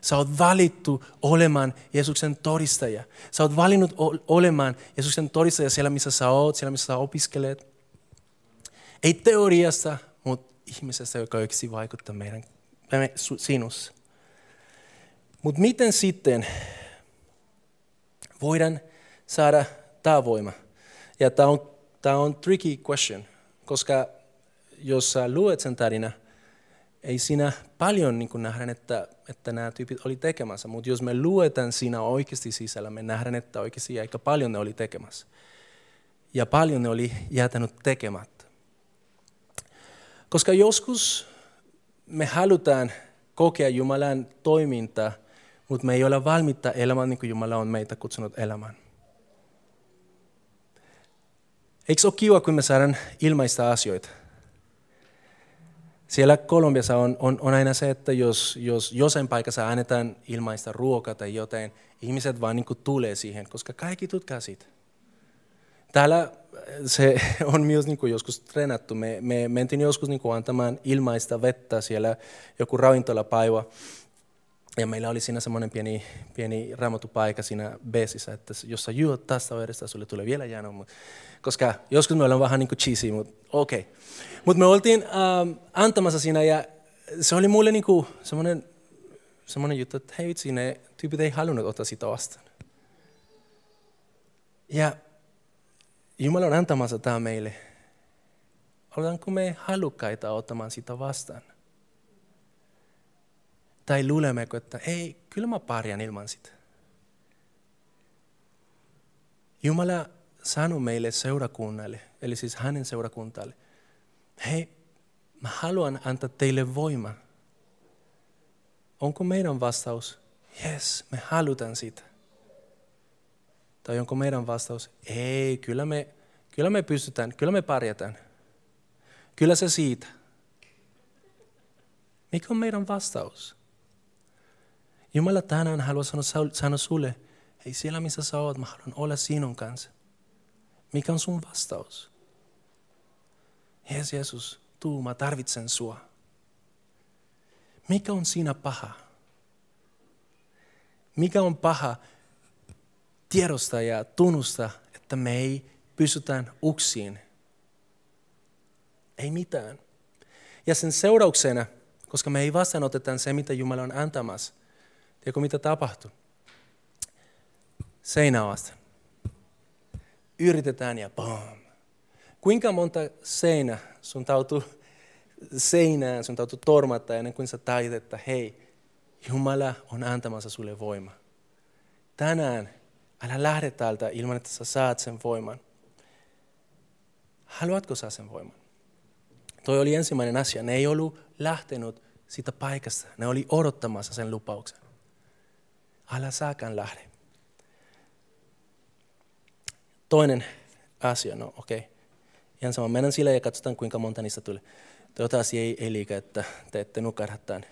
Sä oot valittu olemaan Jeesuksen todistaja. Sä oot valinnut olemaan Jeesuksen todistaja siellä, missä sä oot, siellä, missä sä opiskelet. Ei teoriassa, ihmisestä, joka yksi vaikuttaa meidän, sinussa. Mutta miten sitten voidaan saada tämä voima? Ja tämä on, on tricky question, koska jos sä luet sen tarina, ei siinä paljon niin nähdä, että, että nämä tyypit oli tekemässä, mutta jos me luetaan siinä oikeasti sisällä, me nähdään, että oikeasti aika paljon ne oli tekemässä. Ja paljon ne oli jätänyt tekemättä. Koska joskus me halutaan kokea Jumalan toimintaa, mutta me ei ole valmiita elämään niin kuin Jumala on meitä kutsunut elämään. Eikö ole kiva, kun me saadaan ilmaista asioita? Siellä Kolumbiassa on, on, on aina se, että jos, jos jossain paikassa annetaan ilmaista ruokaa tai jotain, ihmiset vaan niin tulee siihen, koska kaikki tutkaa siitä. Täällä se on myös niin kuin joskus treenattu. Me, me mentiin joskus niin kuin antamaan ilmaista vettä siellä joku ravintolapäivä. Ja meillä oli siinä semmoinen pieni, pieni paikka siinä besissä, että jos sä juot tästä vedestä, sulle tulee vielä jäänyt. Koska joskus me ollaan vähän niin kuin cheesy, mutta okei. Okay. Mutta me oltiin ähm, antamassa siinä ja se oli mulle niin kuin semmoinen, semmoinen juttu, että hei vitsi, ne tyypit ei halunnut ottaa sitä vastaan. Ja Jumala on antamassa tämä meille. Oletaanko me halukkaita ottamaan sitä vastaan? Tai luulemmeko, että ei, kyllä mä pärjään ilman sitä. Jumala sanoi meille seurakunnalle, eli siis hänen seurakuntalle, hei, mä haluan antaa teille voima. Onko meidän vastaus, yes, me halutaan sitä. Tai onko meidän vastaus, ei, kyllä me, kyllä me pystytään, kyllä me pärjätään. Kyllä se siitä. Mikä on meidän vastaus? Jumala tänään haluaa sanoa, sanoa sulle, hei siellä missä sä oot, mä haluan olla sinun kanssa. Mikä on sun vastaus? Jees Jeesus, tuu, mä tarvitsen sua. Mikä on siinä paha? Mikä on paha tiedosta ja tunnusta, että me ei pysytään uksiin? Ei mitään. Ja sen seurauksena, koska me ei vastaanotetaan se, mitä Jumala on antamassa, Tiedätkö mitä tapahtui? Seinä vasta. Yritetään ja bam. Kuinka monta seinä sun tautuu seinään, sun tautuu tormata ennen kuin sä taidat, että hei, Jumala on antamassa sulle voima. Tänään älä lähde täältä ilman, että sä saat sen voiman. Haluatko saa sen voiman? Toi oli ensimmäinen asia. Ne ei ollut lähtenyt siitä paikasta. Ne oli odottamassa sen lupauksen älä saakaan lähde. Toinen asia, no okei. Okay. Ihan sama, mennään sille ja katsotaan kuinka monta niistä tulee. Asia ei, ei liikaa, että te ette nukarhattaan.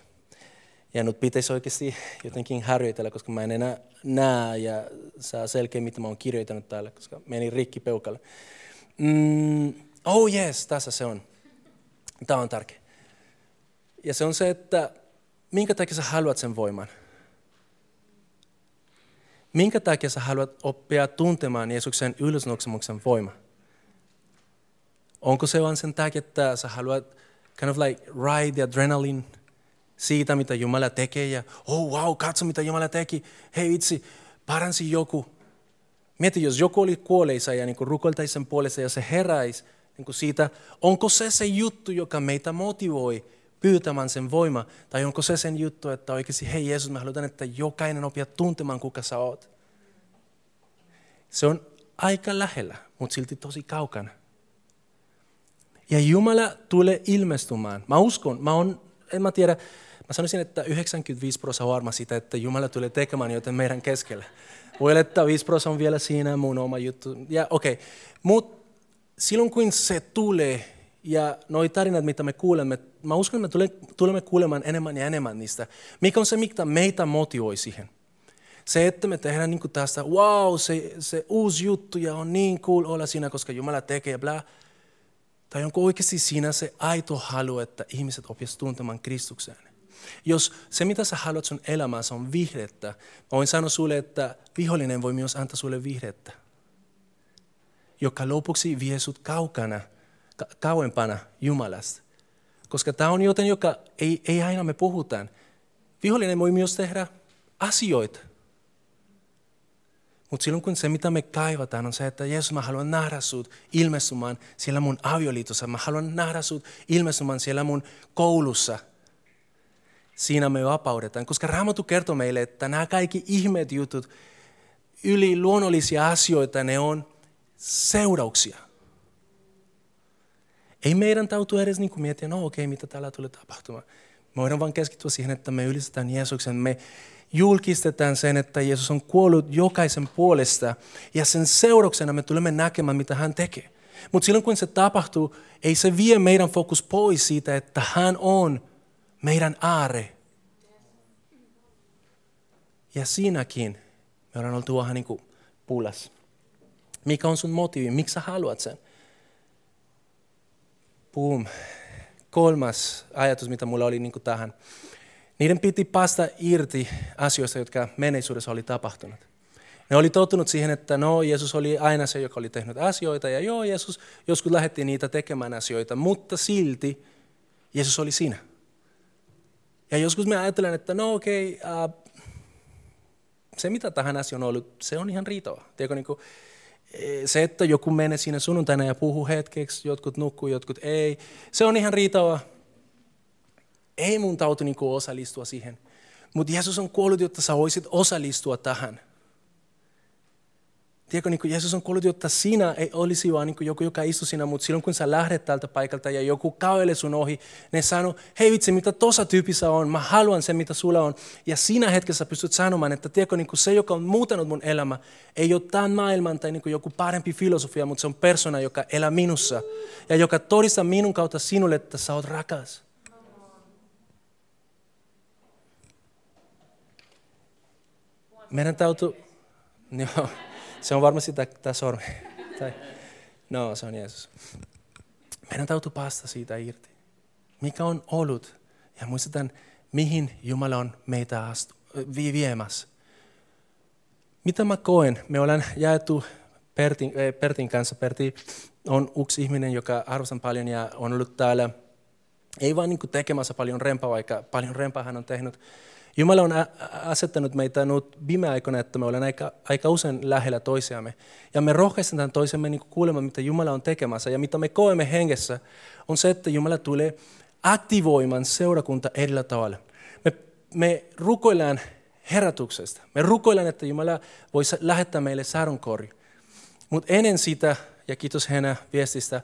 Ja nyt pitäisi oikeasti jotenkin harjoitella, koska mä en enää näe ja saa selkeä, mitä mä oon kirjoittanut täällä, koska meni rikki peukalle. Mm, oh yes, tässä se on. Tämä on tärkeä. Ja se on se, että minkä takia sä haluat sen voiman. Minkä takia sä haluat oppia tuntemaan Jeesuksen ylösnoksemuksen voima? Onko se vain sen takia, että sä haluat kind of like ride the adrenaline siitä, mitä Jumala tekee ja oh wow, katso mitä Jumala teki. Hei itse, paransi joku. Mieti, jos joku oli kuoleisa ja niin rukoiltaisi sen puolesta ja se heräisi niin siitä, onko se se juttu, joka meitä motivoi pyytämään sen voima, tai onko se sen juttu, että oikeasti, hei Jeesus, mä haluan, että jokainen oppia tuntemaan, kuka sä oot. Se on aika lähellä, mutta silti tosi kaukana. Ja Jumala tulee ilmestymään. Mä uskon, mä on, en mä tiedä, mä sanoisin, että 95 prosenttia varma siitä, että Jumala tulee tekemään joten meidän keskellä. Voi olla, että 5 prosenttia on vielä siinä mun oma juttu. Ja okei, okay. mutta silloin kun se tulee, ja noi tarinat, mitä me kuulemme, mä uskon, että me tulemme kuulemaan enemmän ja enemmän niistä. Mikä on se, mikä meitä motivoi siihen? Se, että me tehdään niin tästä, wow, se, se uusi juttu ja on niin cool olla siinä, koska Jumala tekee, bla. Tai onko oikeasti siinä se aito halu, että ihmiset oppisivat tuntemaan Kristuksen? Jos se, mitä sä haluat sun elämässä on vihdettä, mä voin sanoa sulle, että vihollinen voi myös antaa sulle vihdettä, joka lopuksi vie sut kaukana, ka- kauempana Jumalasta. Koska tämä on joten, joka ei, ei aina me puhutaan. Vihollinen voi myös tehdä asioita, mutta silloin kun se, mitä me kaivataan, on se, että Jeesus, mä haluan nähdä sut ilmestymään siellä mun avioliitossa. Mä haluan nähdä sut ilmestymään siellä mun koulussa. Siinä me vapaudetaan, koska Raamattu kertoo meille, että nämä kaikki ihmeet jutut, yli luonnollisia asioita, ne on seurauksia. Ei meidän tautu edes niin miettiä, no okei, okay, mitä täällä tulee tapahtumaan. Me voidaan vain keskittyä siihen, että me ylistetään Jeesuksen, me julkistetaan sen, että Jeesus on kuollut jokaisen puolesta ja sen seurauksena me tulemme näkemään, mitä hän tekee. Mutta silloin kun se tapahtuu, ei se vie meidän fokus pois siitä, että hän on meidän aare. Ja siinäkin me ollaan oltu vähän niin kuin pulas. Mikä on sun motiivi? Miksi sä haluat sen? Boom. Kolmas ajatus, mitä mulla oli niin kuin tähän. Niiden piti päästä irti asioista, jotka menneisyydessä oli tapahtunut. Ne oli tottunut siihen, että no, Jeesus oli aina se, joka oli tehnyt asioita, ja joo, Jeesus joskus lähetti niitä tekemään asioita, mutta silti Jeesus oli siinä. Ja joskus me ajattelen, että no okei, okay, uh, se mitä tähän asiaan on ollut, se on ihan riitoa. Tiedätkö, niin kuin, e, se, että joku menee siinä sunnuntaina ja puhuu hetkeksi, jotkut nukkuu, jotkut ei, se on ihan riitoa. Ei mun tautu niin osallistua siihen. Mutta Jeesus on kuollut, jotta sä voisit osallistua tähän. Tiedätkö, niin Jeesus on kuollut, jotta sinä ei olisi vaan niin joku, joka istuu siinä, mutta silloin kun sä lähdet tältä paikalta ja joku kävelee sun ohi, ne sanoo, hei vitsi, mitä tuossa tyypissä on, mä haluan sen, mitä sulla on. Ja siinä hetkessä pystyt sanomaan, että tiedätkö, niin se, joka on muuttanut mun elämä, ei ole tämän maailman tai niin joku parempi filosofia, mutta se on persona, joka elää minussa ja joka todistaa minun kautta sinulle, että sä oot rakas. meidän täytyy, joo, se on varmasti tämä sormi. Tai, no, se on Jeesus. Meidän täytyy päästä siitä irti. Mikä on ollut? Ja muistetaan, mihin Jumala on meitä astu, viemässä. Mitä mä koen? Me ollaan jaettu Pertin, äh, Pertin kanssa. Perti on yksi ihminen, joka arvostan paljon ja on ollut täällä ei vain niin tekemässä paljon rempaa, vaikka paljon rempaa hän on tehnyt, Jumala on asettanut meitä nyt viime aikoina, että me olemme aika, aika usein lähellä toisiamme. Ja me rohkaistetaan toisemme niin kuulemaan, mitä Jumala on tekemässä. Ja mitä me koemme hengessä, on se, että Jumala tulee aktivoimaan seurakunta erillä tavalla. Me, me rukoillaan herätyksestä. Me rukoillaan, että Jumala voisi lähettää meille sarunkori. Mutta ennen sitä, ja kiitos Henä viestistä,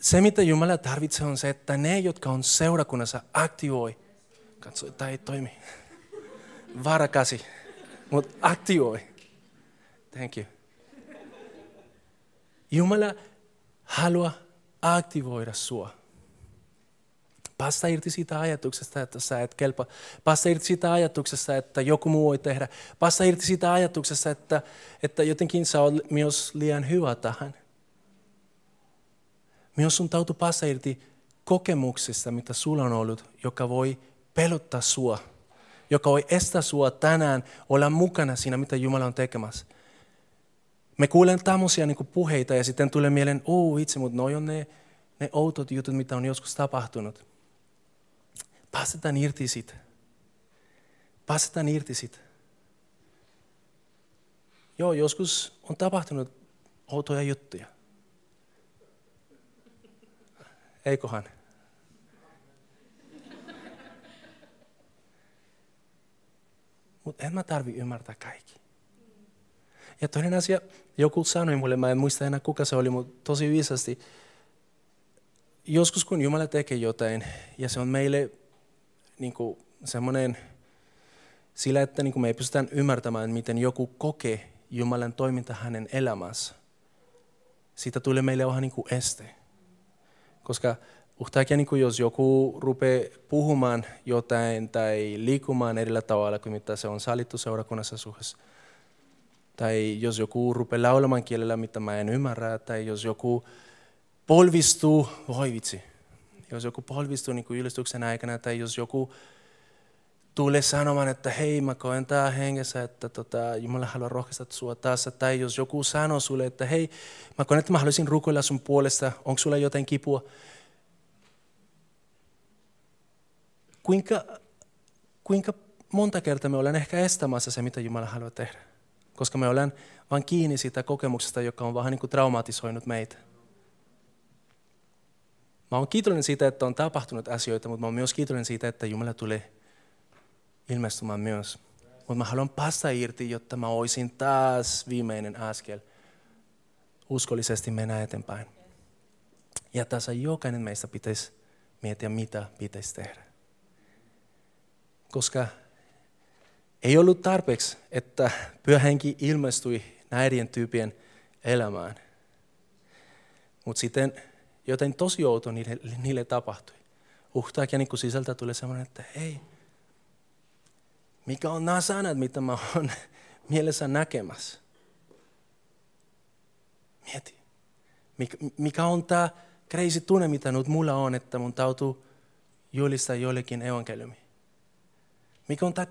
se mitä Jumala tarvitsee on se, että ne, jotka on seurakunnassa, aktivoi Katso, tämä ei toimi. Varakasi, mutta aktivoi. Thank you. Jumala haluaa aktivoida sua. Päästä irti siitä ajatuksesta, että sä et kelpa. Päästä irti siitä ajatuksesta, että joku muu voi tehdä. Päästä irti siitä ajatuksesta, että, että jotenkin sä oot myös liian hyvä tähän. Myös sun täytyy päästä irti kokemuksista, mitä sulla on ollut, joka voi pelottaa sua, joka voi estää sua tänään olla mukana siinä, mitä Jumala on tekemässä. Me kuulen tämmöisiä niin puheita ja sitten tulee mieleen, oh itse, mutta noi on ne, ne outot jutut, mitä on joskus tapahtunut. Päästetään irti siitä. Päästetään irti siitä. Joo, joskus on tapahtunut outoja juttuja. Eikohan? Mutta en mä tarvi ymmärtää kaikki. Ja toinen asia, joku sanoi mulle, mä en muista enää kuka se oli, mutta tosi viisasti, joskus kun Jumala tekee jotain, ja se on meille niin semmoinen, sillä että niin me ei pystytä ymmärtämään, miten joku kokee Jumalan toiminta hänen elämässä, siitä tulee meille vähän niin kuin este. Koska yhtäkkiä niin kuin jos joku rupeaa puhumaan jotain tai liikumaan erillä tavalla kuin mitä se on sallittu seurakunnassa suhdessa, tai jos joku rupeaa laulamaan kielellä, mitä mä en ymmärrä, tai jos joku polvistuu, voi vitsi, jos joku polvistuu niin kuin ylistyksen aikana, tai jos joku tulee sanomaan, että hei, mä koen tää hengessä, että tota, Jumala haluaa rohkaista sua taas. Tai jos joku sanoo sulle, että hei, mä koen, että mä haluaisin rukoilla sun puolesta, onko sulla jotain kipua? Kuinka, kuinka monta kertaa me ollaan ehkä estämässä se, mitä Jumala haluaa tehdä? Koska me ollaan vain kiinni siitä kokemuksesta, joka on vähän niin kuin traumatisoinut meitä. Mä oon kiitollinen siitä, että on tapahtunut asioita, mutta mä oon myös kiitollinen siitä, että Jumala tulee ilmestymään myös. Mutta mä haluan päästä irti, jotta mä olisin taas viimeinen askel uskollisesti mennä eteenpäin. Ja tässä jokainen meistä pitäisi miettiä, mitä pitäisi tehdä. Koska ei ollut tarpeeksi, että pyöhenki ilmestyi näiden tyypien elämään. Mutta sitten joten tosi outo niille, niille tapahtui. Uhtaak niin sisältä tuli semmoinen, että hei, mikä on nämä sanat, mitä mä oon mielessä näkemässä? Mieti. Mikä on tämä crazy tunne, mitä nyt mulla on, että mun tautuu julistaa jollekin evankeliumi? Mikä on tämä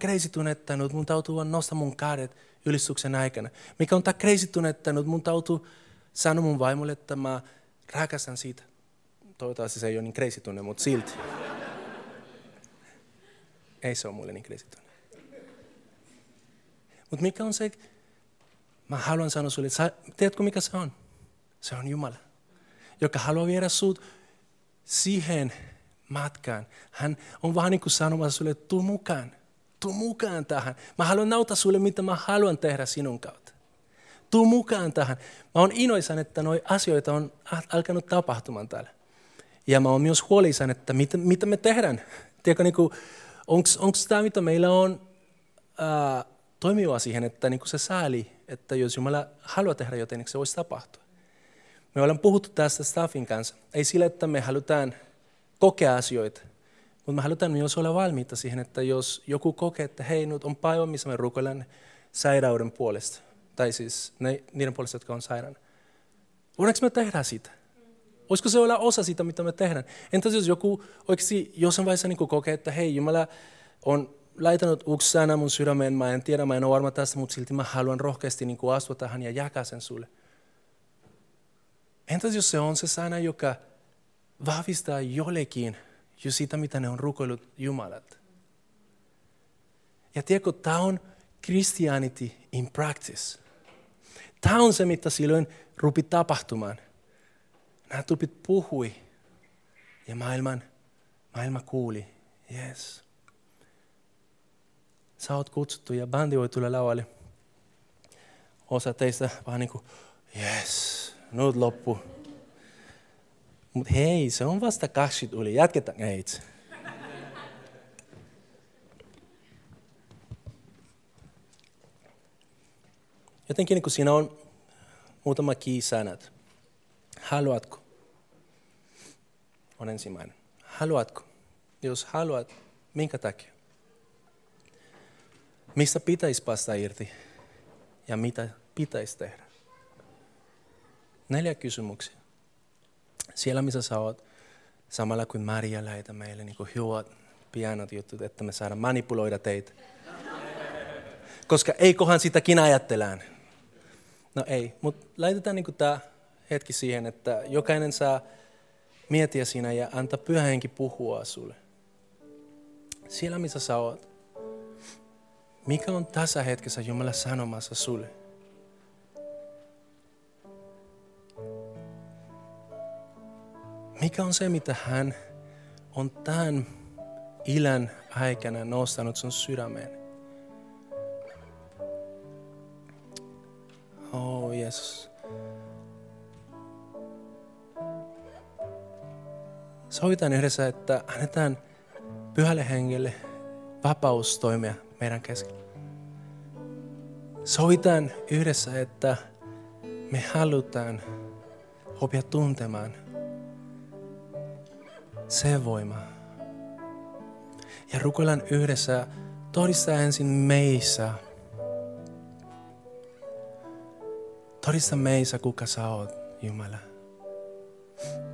nyt mun tautuu nostaa mun kädet ylistyksen aikana? Mikä on tämä nyt mun tautuu sanoa mun vaimolle, että mä rakastan siitä? Toivottavasti se ei ole niin crazy tunne, mutta silti. ei se ole mulle niin crazy tunne. Mutta mikä on se, mä haluan sanoa sulle, että tiedätkö mikä se on? Se on Jumala, joka haluaa viedä sut siihen matkaan. Hän on vähän niin kuin sanomassa sulle, että tuu mukaan, tuu mukaan tähän. Mä haluan nauttaa sulle, mitä mä haluan tehdä sinun kautta. Tuu mukaan tähän. Mä oon iloisan, että noi asioita on alkanut tapahtumaan täällä. Ja mä oon myös huolissani, että mitä, mitä me tehdään. Tiedätkö, niin onko tämä, mitä meillä on, ää, toimiva siihen, että niin se sääli, että jos Jumala haluaa tehdä jotain, niin se voisi tapahtua. Me ollaan puhuttu tästä staffin kanssa. Ei sillä, että me halutaan kokea asioita, mutta me halutaan myös olla valmiita siihen, että jos joku kokee, että hei, nyt on päivä, missä me rukoillaan sairauden puolesta, tai siis ne, niiden puolesta, jotka on sairaana. Voidaanko me tehdä sitä? Voisiko se olla osa sitä, mitä me tehdään? Entäs jos joku oikeasti jossain vaiheessa niin kokee, että hei, Jumala on laitanut yksi sana mun sydämeen, mä en tiedä, mä en ole varma tästä, mutta silti mä haluan rohkeasti niin astua tähän ja jakaa sen sulle. Entäs jos se on se sana, joka vahvistaa jollekin jo sitä, mitä ne on rukoillut Jumalat? Ja tiedätkö, tämä on Christianity in practice. Tämä on se, mitä silloin rupi tapahtumaan. Nämä tupit puhui ja maailman, maailma kuuli. Yes sä oot kutsuttu ja bändi voi tulla lavalle. Osa teistä vähän niin kuin, yes, nyt loppu. Mutta hei, se on vasta 20 yli, jatketaan itse. Jotenkin kun siinä on muutama key-sanat. Haluatko? On ensimmäinen. Haluatko? Jos haluat, minkä takia? Mistä pitäisi päästä irti ja mitä pitäisi tehdä? Neljä kysymyksiä. Siellä, missä sä oot, samalla kuin Maria lähetä meille niin hyvät, pianot jutut, että me saadaan manipuloida teitä. Koska ei kohan sitäkin ajattelaan. No ei, mutta laitetaan niin tämä hetki siihen, että jokainen saa miettiä siinä ja antaa pyhä puhua sulle. Siellä, missä sä oot, mikä on tässä hetkessä Jumala sanomassa sulle? mikä on se, mitä hän on tämän ilän aikana nostanut sun sydämeen. Oh Jeesus. Sovitaan yhdessä, että annetaan pyhälle hengelle vapaus toimia meidän keskellä. Sovitaan yhdessä, että me halutaan opia tuntemaan – se voima. Ja rukoillaan yhdessä todistaa ensin meissä. Todista meissä, kuka sä oot, Jumala.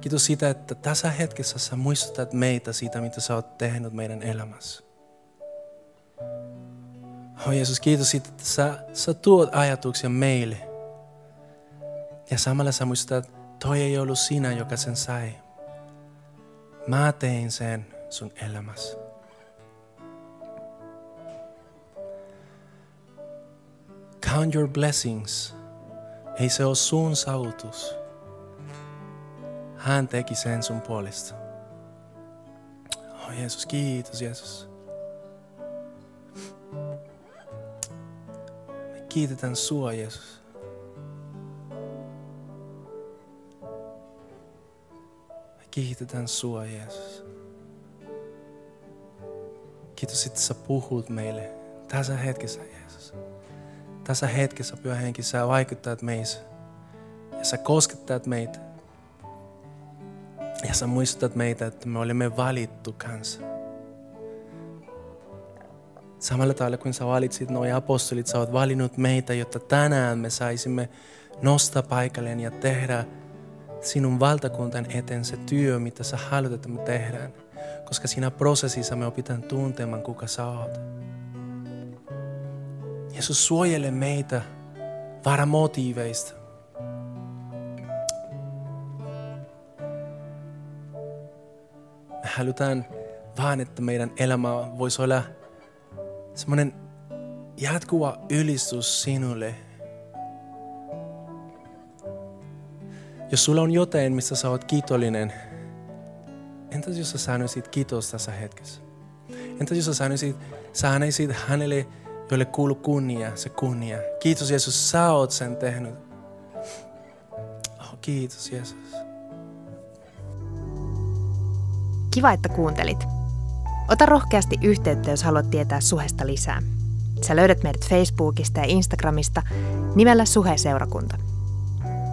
Kiitos siitä, että tässä hetkessä sä muistutat meitä siitä, mitä sä oot tehnyt meidän elämässä. Oh Jeesus, kiitos siitä, että sä, sä tuot ajatuksia meille. Ja samalla sä muistutat, toi ei ollut sinä, joka sen sai. Mä tein sen sun elämässä. Count your blessings. Ei se ole sun saavutus. Hän teki sen sun puolesta. Oh Jeesus, kiitos Jeesus. Me kiitetään sua Jeesus. Kiitetään sua Jeesus. Kiitos, että sä puhut meille tässä hetkessä Jeesus. Tässä hetkessä Pyhä Henki, sä vaikuttat meissä. Ja sä koskettat meitä. Ja sä muistutat meitä, että me olemme valittu kanssa. Samalla tavalla kuin sä valitsit nuo apostolit, sä oot valinnut meitä, jotta tänään me saisimme nostaa paikalleen ja tehdä sinun valtakuntan eteen se työ, mitä sä haluat, että me tehdään. Koska siinä prosessissa me opitaan tuntemaan, kuka sä oot. Jeesus suojele meitä varamotiiveista. Me halutaan vaan, että meidän elämä voisi olla semmoinen jatkuva ylistys sinulle. Jos sulla on jotain, missä sä oot kiitollinen, entäs jos sä sanoisit kiitos tässä hetkessä? Entäs jos sä sanoisit, sanoisit hänelle, jolle kuuluu kunnia, se kunnia. Kiitos Jeesus, sä oot sen tehnyt. Oh, kiitos Jeesus. Kiva, että kuuntelit. Ota rohkeasti yhteyttä, jos haluat tietää Suhesta lisää. Sä löydät meidät Facebookista ja Instagramista nimellä Suhe-seurakunta.